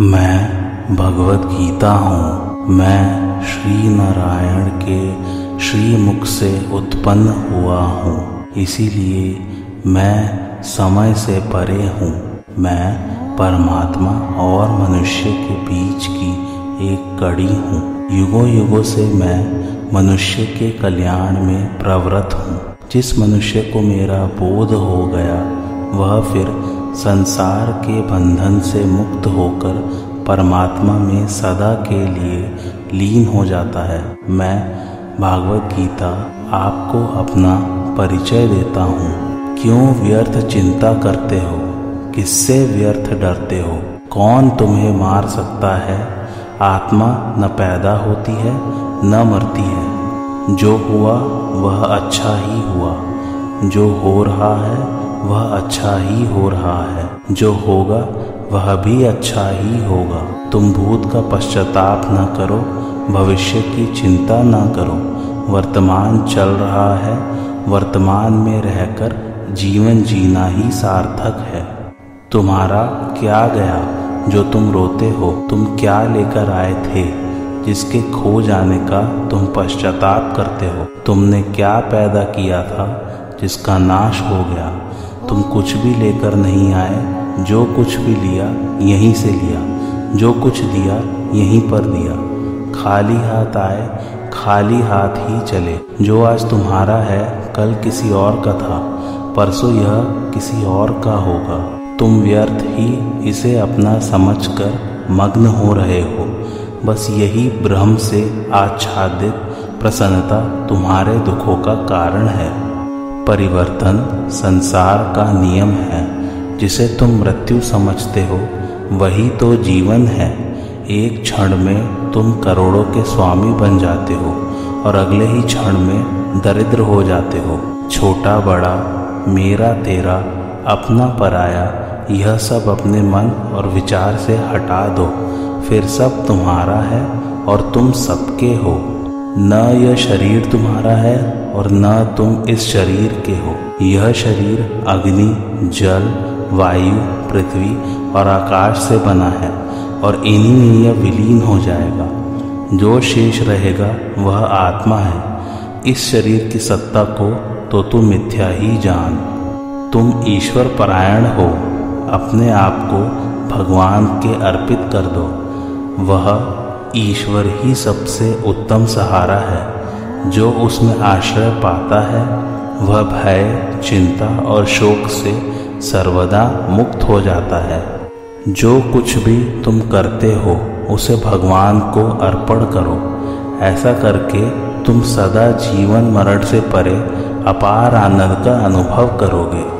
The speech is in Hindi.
मैं भगवत गीता हूँ। मैं श्री नारायण के श्री मुख से उत्पन्न हुआ हूँ। इसीलिए मैं समय से परे हूँ। मैं परमात्मा और मनुष्य के बीच की एक कड़ी हूँ। युगों युगों से मैं मनुष्य के कल्याण में प्रवृत्त हूँ। जिस मनुष्य को मेरा बोध हो गया, वह फिर संसार के बंधन से मुक्त होकर परमात्मा में सदा के लिए लीन हो जाता है। मैं भागवत गीता आपको अपना परिचय देता हूँ। क्यों व्यर्थ चिंता करते हो? किससे व्यर्थ डरते हो? कौन तुम्हें मार सकता है? आत्मा न पैदा होती है, न मरती है। जो हुआ, वह अच्छा ही हुआ। जो हो रहा है वह अच्छा ही हो रहा है। जो होगा, वह भी अच्छा ही होगा। तुम भूत का पश्चाताप न करो, भविष्य की चिंता न करो। वर्तमान चल रहा है। वर्तमान में रहकर जीवन जीना ही सार्थक है। तुम्हारा क्या गया? जो तुम रोते हो, तुम क्या लेकर आए थे? जिसके खो जाने का तुम पश्चाताप करते हो। तुमने क्या पैदा किया था, जिसका नाश हो गया? तुम कुछ भी लेकर नहीं आए, जो कुछ भी लिया, यहीं से लिया, जो कुछ दिया, यहीं पर दिया। खाली हाथ आए, खाली हाथ ही चले। जो आज तुम्हारा है, कल किसी और का था, परसों यह किसी और का होगा। तुम व्यर्थ ही इसे अपना समझकर मग्न हो रहे हो। बस यही भ्रम से आच्छादित प्रसन्नता तुम्हारे दुखों का कारण है। परिवर्तन संसार का नियम है, जिसे तुम मृत्यु समझते हो, वही तो जीवन है। एक क्षण में तुम करोड़ों के स्वामी बन जाते हो और अगले ही क्षण में दरिद्र हो जाते हो। छोटा, बड़ा, मेरा, तेरा, अपना, पराया, यह सब अपने मन और विचार से हटा दो। फिर सब तुम्हारा है और तुम सबके हो। न यह शरीर तुम्हारा है और न तुम इस शरीर के हो। यह शरीर अग्नि, जल, वायु, पृथ्वी और आकाश से बना है और इन्हीं में यह विलीन हो जाएगा। जो शेष रहेगा, वह आत्मा है। इस शरीर की सत्ता को तो तुम मिथ्या ही जान। तुम ईश्वर परायण हो। अपने आप को भगवान के अर्पित कर दो। वह ईश्वर ही सबसे उत्तम सहारा है। जो उसमें आश्रय पाता है, वह भय, चिंता और शोक से सर्वदा मुक्त हो जाता है। जो कुछ भी तुम करते हो, उसे भगवान को अर्पण करो। ऐसा करके तुम सदा जीवन मरण से परे अपार आनंद का अनुभव करोगे।